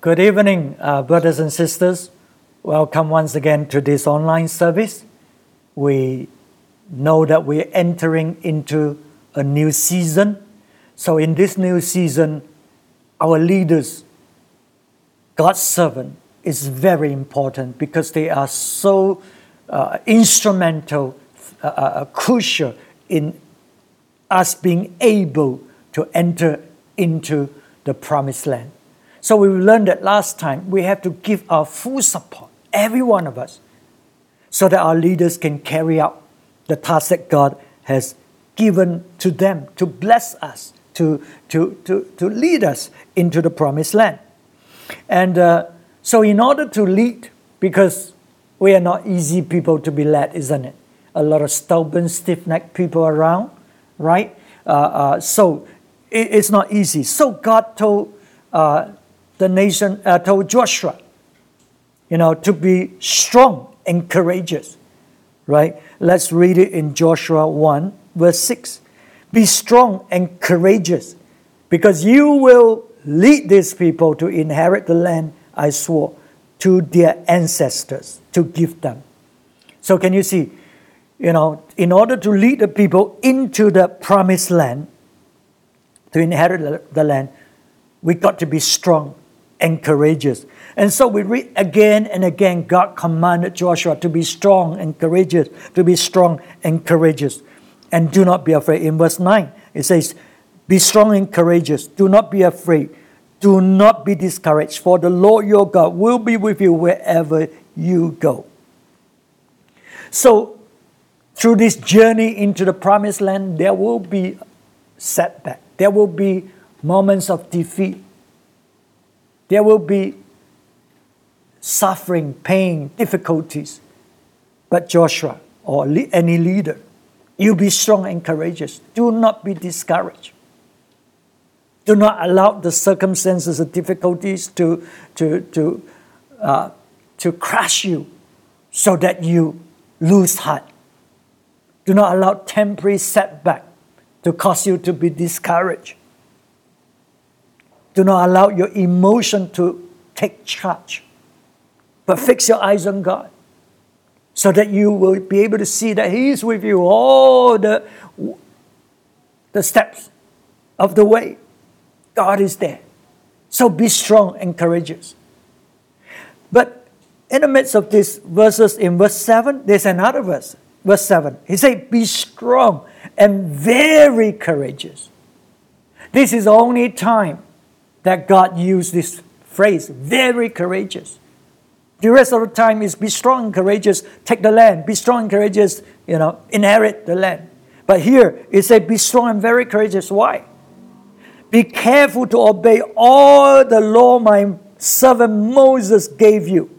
Good evening, uh, brothers and sisters. Welcome once again to this online service. We know that we're entering into a new season. So, in this new season, our leaders, God's servant, is very important because they are so uh, instrumental, uh, uh, crucial in us being able to enter into the promised land. So we learned that last time we have to give our full support, every one of us, so that our leaders can carry out the task that God has given to them to bless us, to, to, to, to lead us into the promised land. And uh, so, in order to lead, because we are not easy people to be led, isn't it? A lot of stubborn, stiff necked people around, right? Uh, uh, so, it, it's not easy. So, God told uh, the nation, uh, told Joshua, you know, to be strong and courageous, right? Let's read it in Joshua 1, verse 6. Be strong and courageous, because you will lead these people to inherit the land I swore to their ancestors to give them. So, can you see? You know, in order to lead the people into the promised land, to inherit the land, we got to be strong and courageous. And so we read again and again God commanded Joshua to be strong and courageous, to be strong and courageous. And do not be afraid. In verse 9, it says, Be strong and courageous. Do not be afraid. Do not be discouraged, for the Lord your God will be with you wherever you go. So, through this journey into the promised land, there will be setback. There will be moments of defeat. There will be suffering, pain, difficulties. But Joshua, or any leader, you be strong and courageous. Do not be discouraged. Do not allow the circumstances and difficulties to, to, to, uh, to crush you so that you lose heart. Do not allow temporary setback to cause you to be discouraged. Do not allow your emotion to take charge, but fix your eyes on God so that you will be able to see that He is with you all the, the steps of the way. God is there. So be strong and courageous. But in the midst of these verses, in verse 7, there's another verse. Verse 7. He said, Be strong and very courageous. This is only time that God used this phrase, very courageous. The rest of the time is be strong and courageous, take the land, be strong and courageous, you know, inherit the land. But here it said, Be strong and very courageous. Why? Be careful to obey all the law my servant Moses gave you.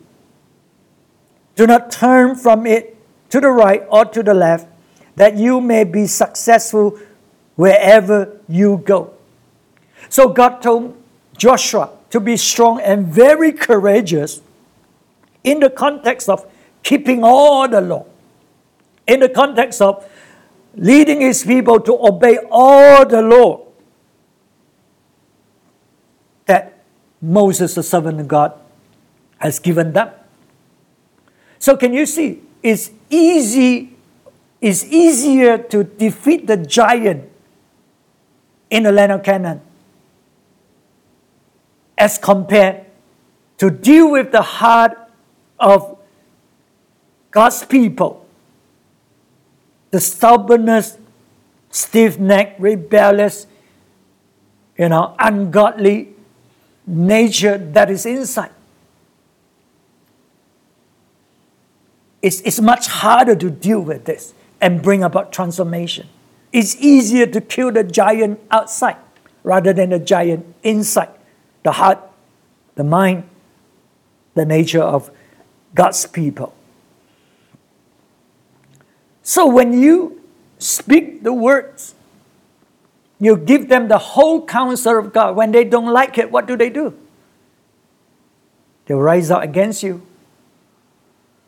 Do not turn from it to the right or to the left, that you may be successful wherever you go. So God told Joshua to be strong and very courageous in the context of keeping all the law, in the context of leading his people to obey all the law that Moses, the servant of God, has given them. So can you see? It's easy, it's easier to defeat the giant in the land of Canaan as compared to deal with the heart of God's people. The stubbornness, stiff necked, rebellious, you know, ungodly nature that is inside. It's, it's much harder to deal with this and bring about transformation. It's easier to kill the giant outside rather than the giant inside the heart, the mind, the nature of God's people. So when you speak the words you give them the whole counsel of God. When they don't like it, what do they do? They'll rise up against you.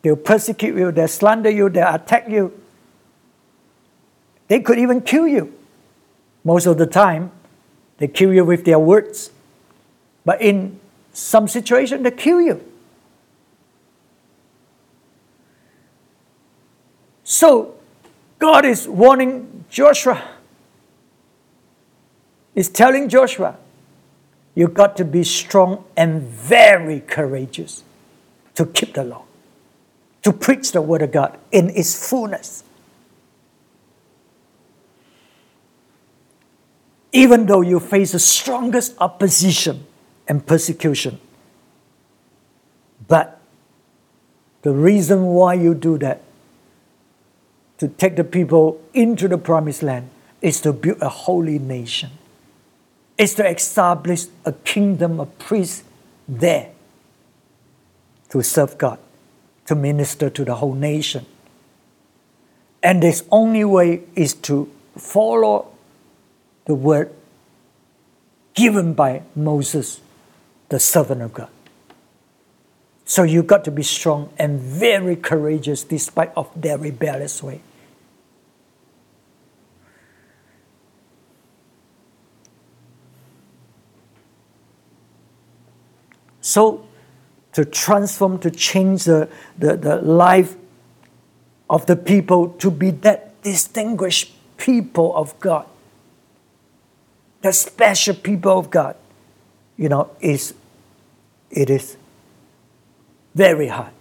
They'll persecute you, they'll slander you, they'll attack you. They could even kill you. Most of the time, they kill you with their words. But in some situation they kill you. So God is warning Joshua. He's telling Joshua, you've got to be strong and very courageous to keep the law, to preach the word of God in its fullness. Even though you face the strongest opposition and persecution. But the reason why you do that, to take the people into the promised land, is to build a holy nation. Is to establish a kingdom of priests there to serve God, to minister to the whole nation. And this only way is to follow the word given by Moses, the servant of God. So you've got to be strong and very courageous despite of their rebellious way. So to transform, to change the, the, the life of the people to be that distinguished people of God, the special people of God, you know, is it is very hard.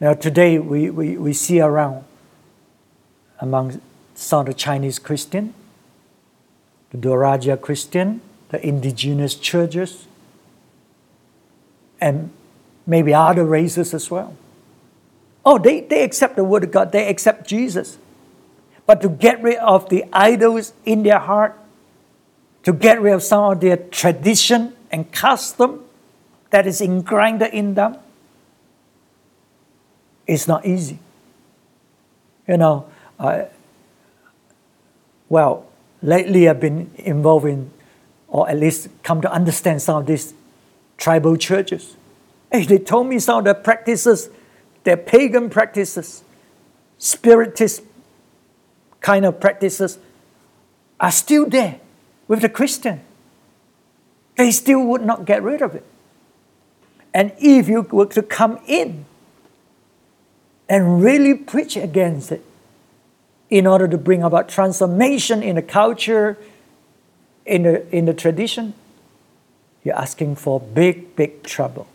Now today we, we, we see around among some of the Chinese Christian, the Dwaraja Christian, the indigenous churches, and maybe other races as well. Oh, they, they accept the word of God, they accept Jesus. But to get rid of the idols in their heart, to get rid of some of their tradition and custom that is ingrained in them, it's not easy. You know, uh, well, lately I've been involved in, or at least come to understand some of these tribal churches. Hey, they told me some of their practices, their pagan practices, spiritist kind of practices, are still there with the Christian. They still would not get rid of it. And if you were to come in and really preach against it in order to bring about transformation in the culture, in the, in the tradition, you're asking for big, big trouble.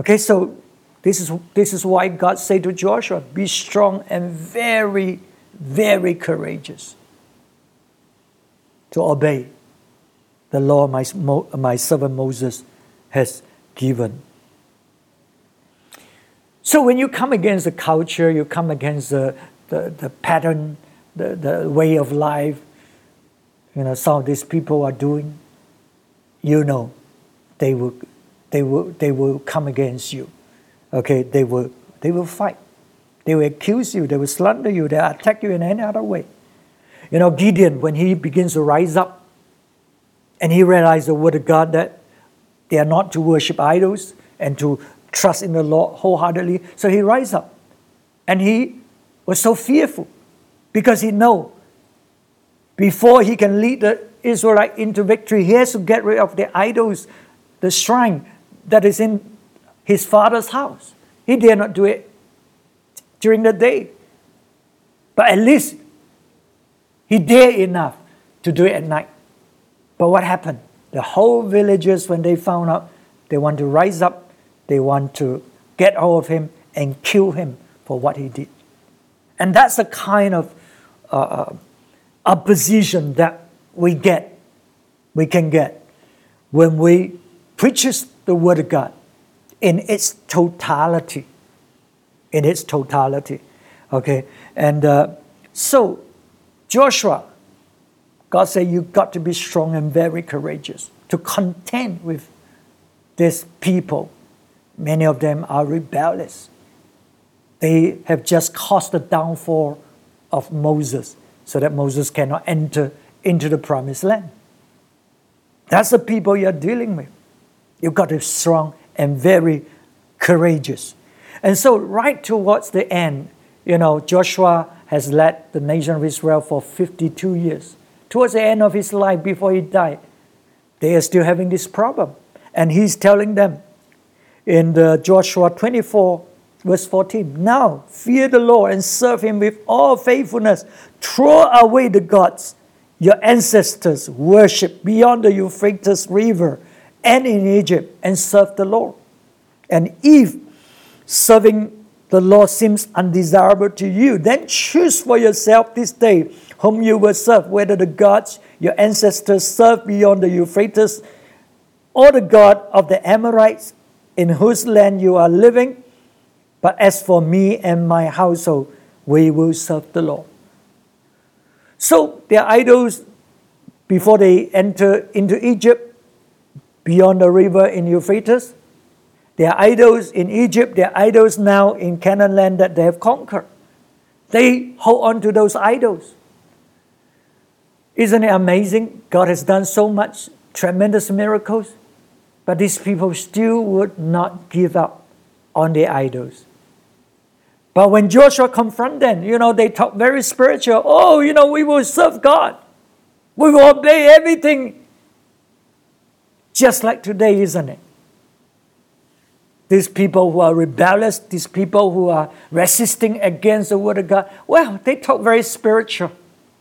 Okay, so this is, this is why God said to Joshua, be strong and very, very courageous to obey the law my, my servant Moses has given. So when you come against the culture, you come against the, the, the pattern, the, the way of life, you know, some of these people are doing, you know, they will they will, they will come against you. Okay, they will, they will fight. They will accuse you, they will slander you, they will attack you in any other way. You know, Gideon, when he begins to rise up and he realized the word of God that they are not to worship idols and to trust in the Lord wholeheartedly, so he rise up. And he was so fearful because he know before he can lead the Israelite into victory, he has to get rid of the idols, the shrine, that is in his father's house. He dare not do it during the day. But at least he dared enough to do it at night. But what happened? The whole villagers, when they found out, they want to rise up, they want to get hold of him and kill him for what he did. And that's the kind of uh, uh opposition that we get, we can get when we preaches the Word of God in its totality. In its totality. Okay? And uh, so, Joshua, God said, You've got to be strong and very courageous to contend with these people. Many of them are rebellious. They have just caused the downfall of Moses so that Moses cannot enter into the promised land. That's the people you're dealing with. You've got to be strong and very courageous. And so, right towards the end, you know, Joshua has led the nation of Israel for 52 years. Towards the end of his life, before he died, they are still having this problem. And he's telling them in the Joshua 24, verse 14 Now fear the Lord and serve him with all faithfulness. Throw away the gods your ancestors worship beyond the Euphrates River and in Egypt and serve the Lord. And if serving the Lord seems undesirable to you, then choose for yourself this day whom you will serve, whether the gods your ancestors served beyond the Euphrates or the God of the Amorites in whose land you are living. But as for me and my household, we will serve the Lord. So their idols, before they enter into Egypt, beyond the river in Euphrates, their idols in Egypt, their idols now in Canaan land that they have conquered. They hold on to those idols. Isn't it amazing? God has done so much tremendous miracles, but these people still would not give up on their idols. But when Joshua confronted them, you know, they talk very spiritual. Oh, you know, we will serve God. We will obey everything. Just like today, isn't it? These people who are rebellious, these people who are resisting against the word of God, well, they talk very spiritual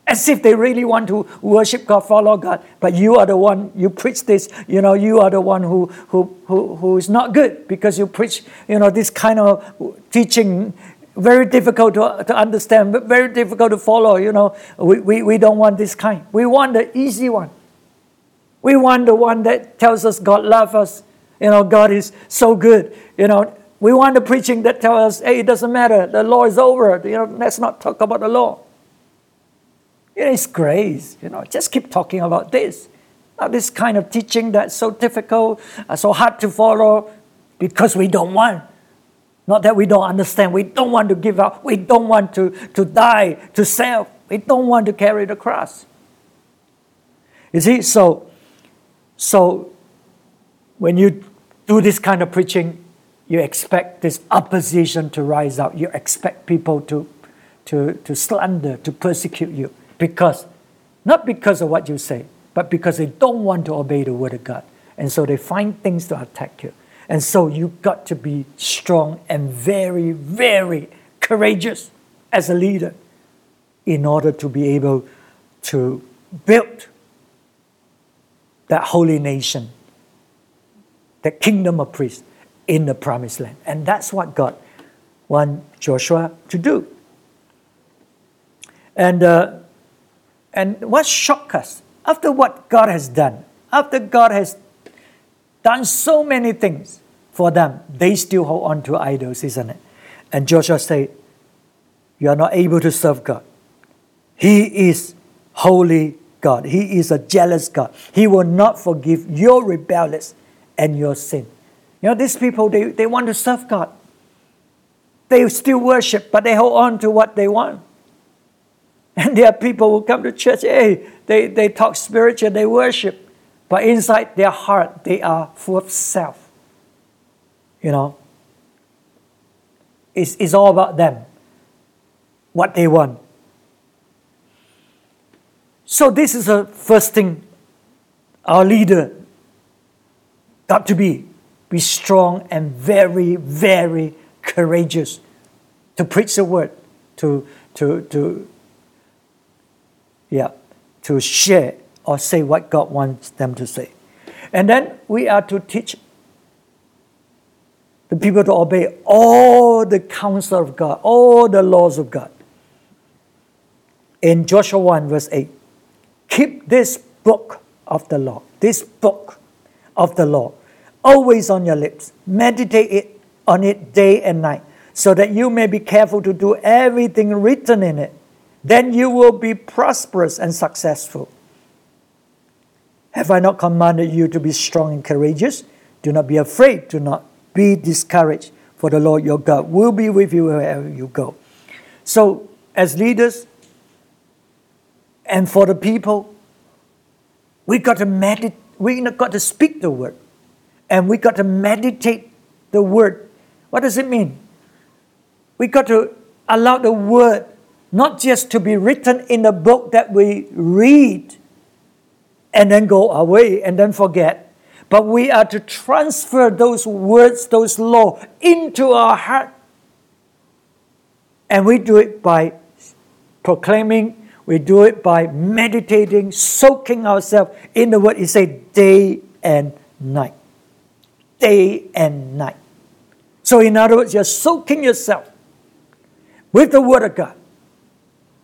as if they really want to worship God, follow God. But you are the one, you preach this, you know, you are the one who, who, who, who is not good because you preach, you know, this kind of teaching, very difficult to, to understand, but very difficult to follow, you know. We, we, we don't want this kind. We want the easy one. We want the one that tells us God loves us, you know, God is so good, you know. We want the preaching that tells us, hey, it doesn't matter, the law is over, you know, let's not talk about the law. Know, it's grace. You know, just keep talking about this. This kind of teaching that's so difficult, uh, so hard to follow, because we don't want. Not that we don't understand. We don't want to give up. We don't want to, to die to self. We don't want to carry the cross. You see, so so when you do this kind of preaching, you expect this opposition to rise up. You expect people to, to, to slander, to persecute you. Because, not because of what you say, but because they don't want to obey the word of God. And so they find things to attack you. And so you've got to be strong and very, very courageous as a leader in order to be able to build that holy nation, the kingdom of priests in the promised land. And that's what God wants Joshua to do. And uh, and what shocked us, after what God has done, after God has done so many things for them, they still hold on to idols, isn't it? And Joshua said, You are not able to serve God. He is holy God. He is a jealous God. He will not forgive your rebellious and your sin. You know, these people, they, they want to serve God. They still worship, but they hold on to what they want. And there are people who come to church, hey, they, they talk spiritual, they worship, but inside their heart, they are full of self. You know? It's, it's all about them, what they want. So, this is the first thing our leader got to be be strong and very, very courageous to preach the word, to, to, to, yeah, to share or say what God wants them to say. And then we are to teach the people to obey all the counsel of God, all the laws of God. In Joshua 1, verse 8, keep this book of the law, this book of the law, always on your lips. Meditate it on it day and night, so that you may be careful to do everything written in it then you will be prosperous and successful. Have I not commanded you to be strong and courageous? Do not be afraid, do not be discouraged, for the Lord your God will be with you wherever you go. So, as leaders and for the people, we got to meditate, we got to speak the word, and we got to meditate the word. What does it mean? We got to allow the word not just to be written in a book that we read and then go away and then forget, but we are to transfer those words, those law into our heart. And we do it by proclaiming, we do it by meditating, soaking ourselves in the word. He said day and night. Day and night. So, in other words, you're soaking yourself with the Word of God.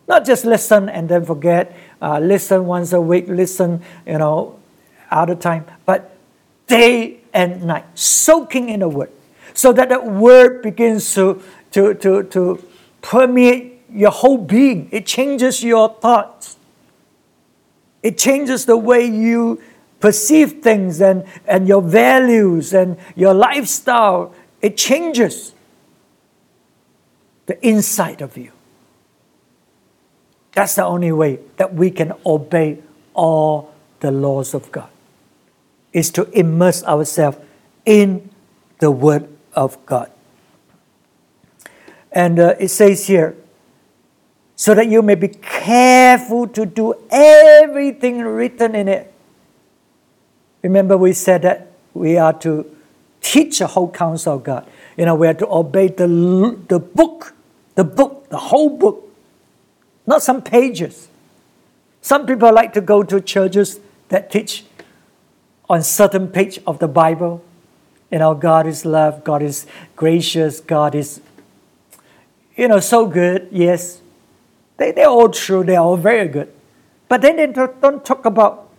Not just listen and then forget, uh, listen once a week, listen, you know, other time, but day and night, soaking in the Word, so that the Word begins to, to, to, to permeate your whole being. It changes your thoughts. It changes the way you perceive things and, and your values and your lifestyle. It changes the inside of you. That's the only way that we can obey all the laws of God is to immerse ourselves in the Word of God. And uh, it says here, so that you may be careful to do everything written in it. Remember, we said that we are to teach the whole counsel of God. You know, we are to obey the, the book, the book, the whole book, not some pages. Some people like to go to churches that teach on certain page of the Bible. You know, God is love, God is gracious, God is, you know, so good. Yes, they, they're all true, they're all very good. But then they don't talk about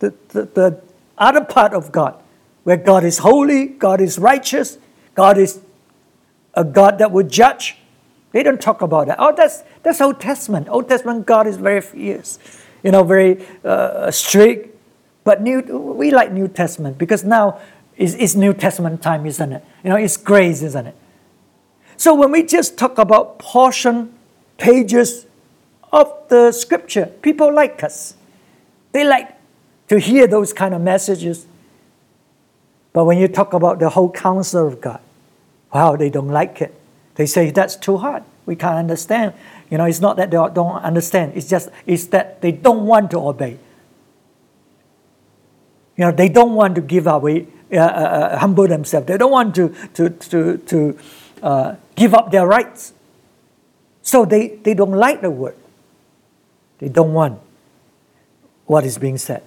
the, the, the other part of God, where God is holy, God is righteous, God is a God that will judge. They don't talk about that. Oh, that's, that's Old Testament. Old Testament God is very fierce, you know, very uh, strict, but new, we like New Testament because now it's, it's New Testament time, isn't it? You know, it's grace, isn't it? So when we just talk about portion, pages of the scripture, people like us. They like to hear those kind of messages. But when you talk about the whole counsel of God, wow, they don't like it. They say that's too hard. We can't understand. You know, it's not that they don't understand. It's just it's that they don't want to obey. You know, they don't want to give away, uh, uh, uh, humble themselves. They don't want to, to, to, to uh, give up their rights. So they, they don't like the word. They don't want what is being said.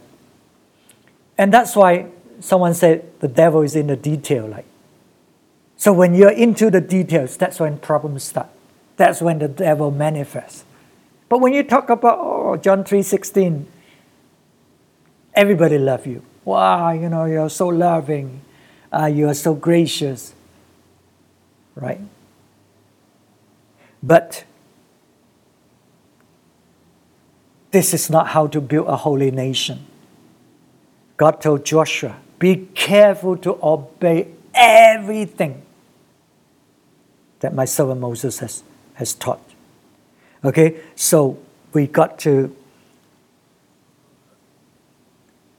And that's why someone said the devil is in the detail. Like, so when you're into the details, that's when problems start. That's when the devil manifests. But when you talk about oh, John 3.16, everybody love you. Wow, you know, you're so loving. Uh, you are so gracious. Right? But this is not how to build a holy nation. God told Joshua, be careful to obey everything that my servant Moses has, has taught. Okay, so we got to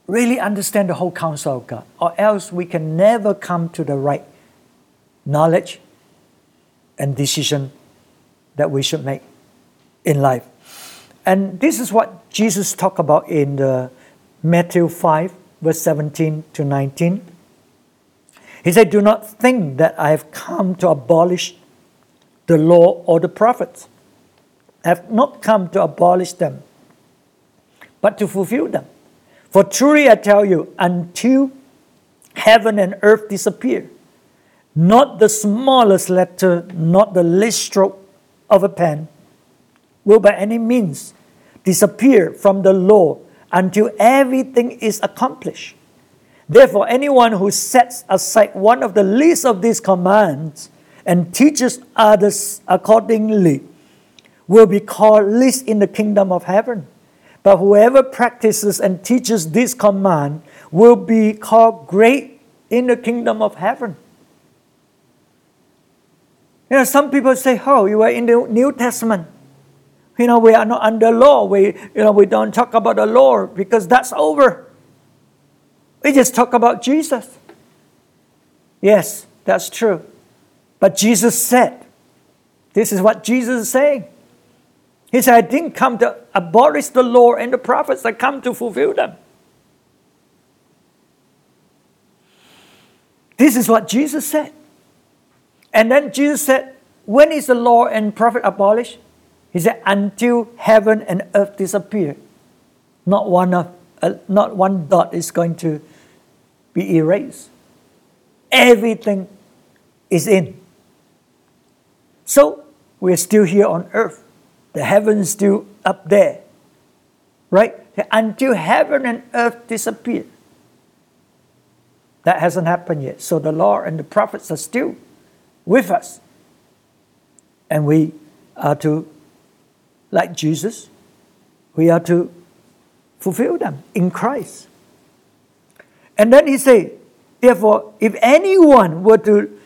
really understand the whole counsel of God, or else we can never come to the right knowledge and decision that we should make in life. And this is what Jesus talked about in the Matthew 5, verse 17 to 19. He said, Do not think that I have come to abolish the law or the prophets. I have not come to abolish them, but to fulfill them. For truly I tell you, until heaven and earth disappear, not the smallest letter, not the least stroke of a pen, will by any means disappear from the law until everything is accomplished. Therefore, anyone who sets aside one of the least of these commands and teaches others accordingly will be called least in the kingdom of heaven. But whoever practices and teaches this command will be called great in the kingdom of heaven. You know, some people say, Oh, you are in the New Testament. You know, we are not under law. We, you know, we don't talk about the law because that's over. We just talk about Jesus. Yes, that's true. But Jesus said, this is what Jesus is saying. He said, I didn't come to abolish the law and the prophets, I come to fulfill them. This is what Jesus said. And then Jesus said, When is the law and prophet abolished? He said, Until heaven and earth disappear. Not one, of, uh, not one dot is going to be erased. Everything is in. So we're still here on earth. The heaven is still up there. Right? Until heaven and earth disappear. That hasn't happened yet. So the law and the prophets are still with us. And we are to, like Jesus, we are to fulfill them in Christ. And then he said, therefore, if anyone were to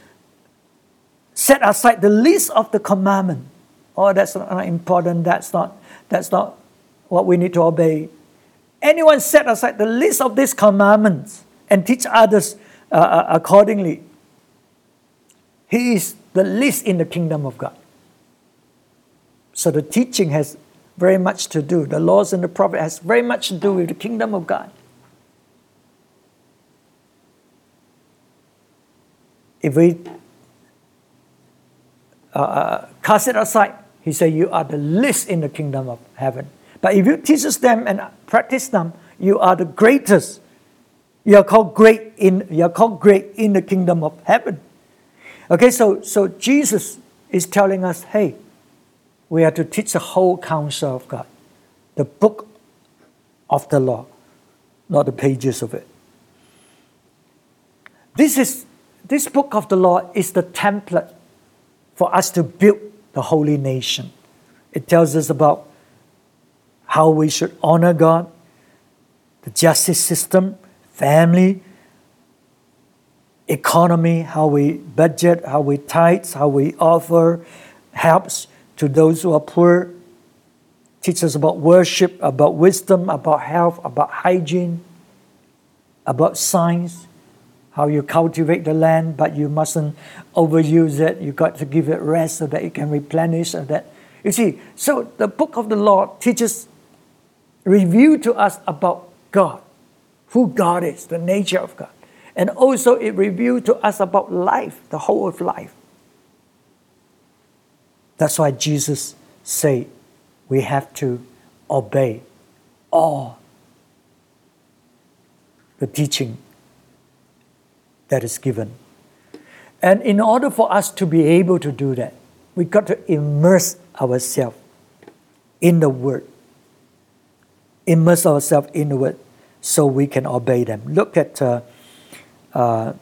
set aside the least of the commandment, oh, that's not important, that's not, that's not what we need to obey. Anyone set aside the least of these commandments and teach others uh, uh, accordingly, he is the least in the kingdom of God. So the teaching has very much to do, the laws and the prophet has very much to do with the kingdom of God. If we uh, uh cast it aside, he said, You are the least in the kingdom of heaven. But if you teach them and practice them, you are the greatest. You are called great in you are called great in the kingdom of heaven. Okay, so so Jesus is telling us, hey, we are to teach the whole counsel of God, the book of the law, not the pages of it. This is this book of the law is the template for us to build the holy nation. It tells us about how we should honor God, the justice system, family, economy, how we budget, how we tithe, how we offer helps to those who are poor. Teach us about worship, about wisdom, about health, about hygiene, about science, how you cultivate the land, but you mustn't overuse it. You've got to give it rest so that it can replenish. So that you see, so the book of the law teaches reveal to us about God, who God is, the nature of God. And also it reveals to us about life, the whole of life. That's why Jesus said we have to obey all the teaching that is given. And in order for us to be able to do that, we got to immerse ourselves in the Word immerse ourselves in the Word so we can obey them. Look at uh, uh,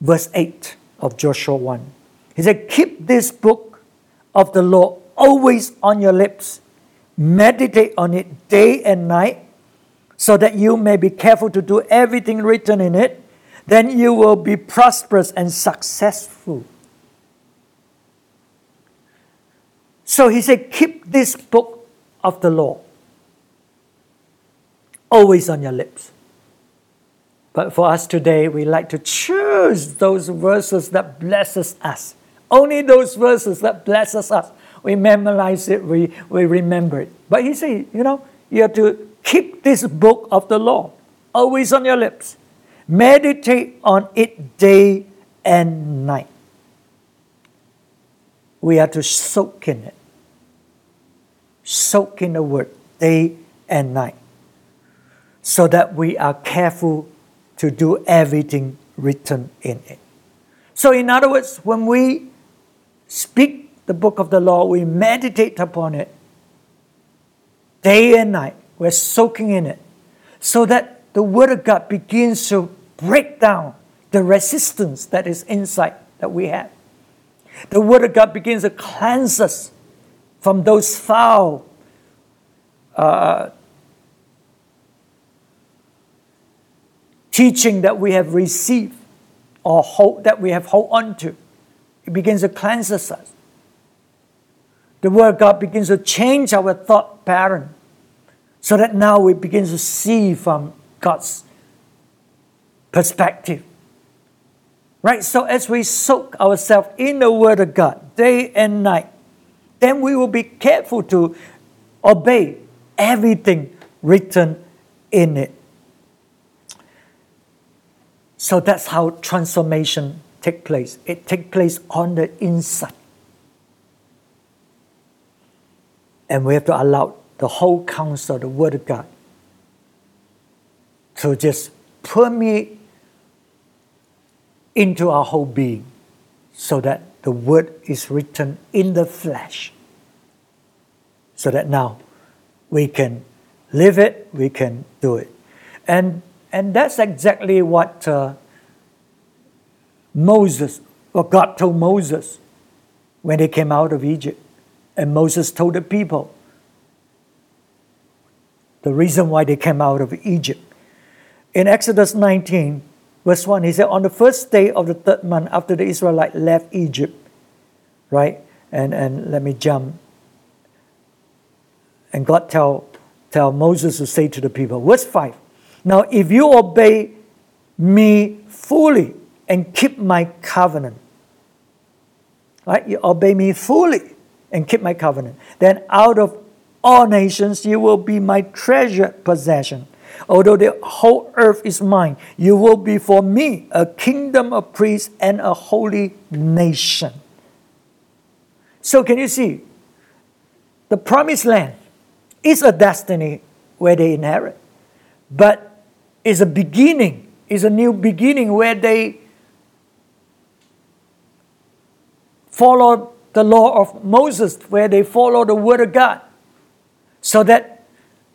verse 8 of Joshua 1. He said, Keep this book of the law always on your lips, meditate on it day and night, so that you may be careful to do everything written in it. Then you will be prosperous and successful. So he said, Keep this book of the law always on your lips. But for us today, we like to choose those verses that blesses us. Only those verses that blesses us. We memorize it, we, we remember it. But he said, you know, you have to keep this book of the law always on your lips. Meditate on it day and night. We are to soak in it soak in the Word day and night so that we are careful to do everything written in it. So, in other words, when we speak the book of the law, we meditate upon it day and night, we're soaking in it so that the Word of God begins to break down the resistance that is inside that we have. The Word of God begins to cleanse us from those foul uh, teaching that we have received or hold, that we have hold on to. It begins to cleanse us. The Word of God begins to change our thought pattern so that now we begin to see from God's perspective. Right? So as we soak ourselves in the Word of God day and night, then we will be careful to obey everything written in it. So that's how transformation take place. It take place on the inside. And we have to allow the whole counsel, the Word of God, to just permeate into our whole being so that the Word is written in the flesh. So that now we can live it, we can do it. And, and that's exactly what uh, Moses, what God told Moses when they came out of Egypt. And Moses told the people the reason why they came out of Egypt. In Exodus 19, verse 1, he said, On the first day of the third month after the Israelite left Egypt, right? And, and let me jump. And God tell, tell Moses to say to the people, verse 5, Now if you obey me fully and keep my covenant, right? You obey me fully and keep my covenant. Then out of all nations you will be my treasured possession. Although the whole earth is mine, you will be for me a kingdom of priests and a holy nation. So, can you see? The promised land is a destiny where they inherit, but is a beginning, is a new beginning where they follow the law of Moses, where they follow the word of God, so that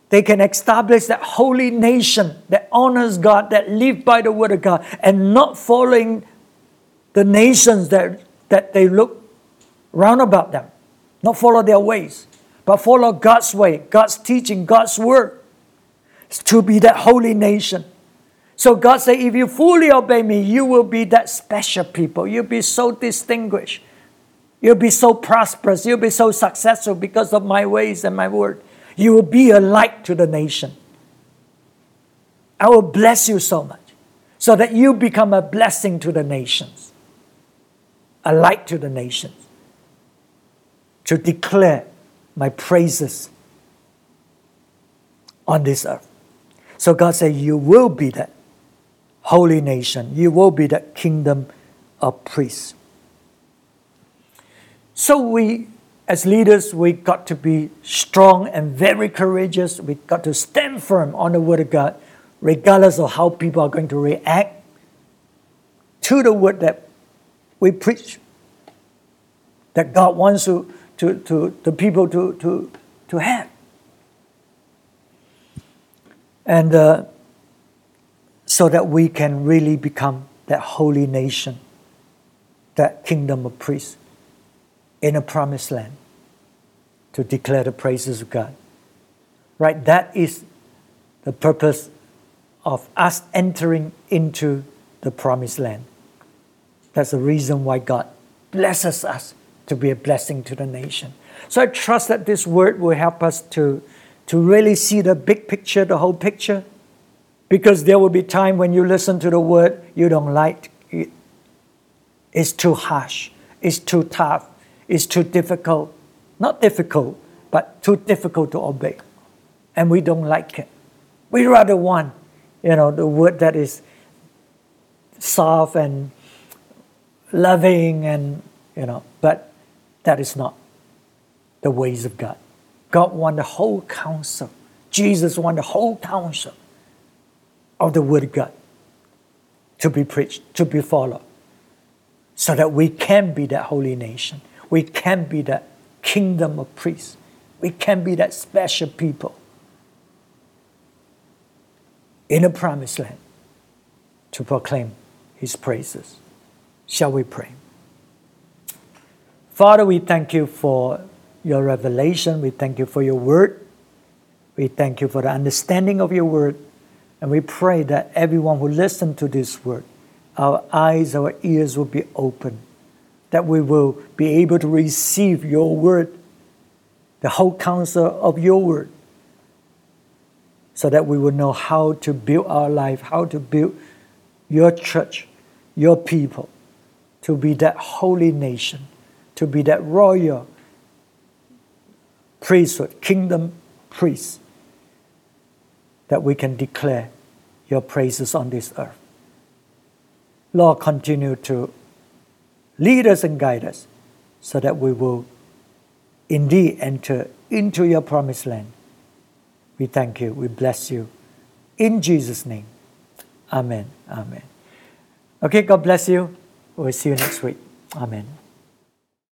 they can establish that holy nation that honors God, that live by the word of God, and not following the nations that, that they look round about them, not follow their ways, but follow God's way, God's teaching, God's word, to be that holy nation. So God said, if you fully obey me, you will be that special people. You'll be so distinguished. You'll be so prosperous. You'll be so successful because of my ways and my word. You will be a light to the nation. I will bless you so much so that you become a blessing to the nations, a light to the nations, to declare my praises on this earth. So God said, You will be that holy nation, you will be that kingdom of priests. So we, as leaders, we got to be strong and very courageous. We got to stand firm on the word of God, regardless of how people are going to react to the word that we preach. That God wants to, to, to the people to, to, to have. And uh, so that we can really become that holy nation, that kingdom of priests in a promised land to declare the praises of God. Right? That is the purpose of us entering into the promised land. That's the reason why God blesses us to be a blessing to the nation. So I trust that this word will help us to, to really see the big picture, the whole picture. Because there will be time when you listen to the word you don't like it. It's too harsh. It's too tough is too difficult. Not difficult, but too difficult to obey. And we don't like it. We rather want, you know, the word that is soft and loving and, you know, but that is not the ways of God. God wants the whole counsel. Jesus wants the whole counsel of the Word of God to be preached, to be followed, so that we can be that holy nation we can be that kingdom of priests. We can be that special people in a promised land to proclaim his praises. Shall we pray? Father, we thank you for your revelation. We thank you for your word. We thank you for the understanding of your word. And we pray that everyone who listens to this word, our eyes, our ears will be open that we will be able to receive your word, the whole counsel of your word, so that we will know how to build our life, how to build your church, your people, to be that holy nation, to be that royal priesthood, kingdom priest, that we can declare your praises on this earth. Lord, continue to lead us and guide us so that we will indeed enter into your promised land. We thank you. We bless you. In Jesus' name. Amen. Amen. Okay, God bless you. We'll see you next week. Amen.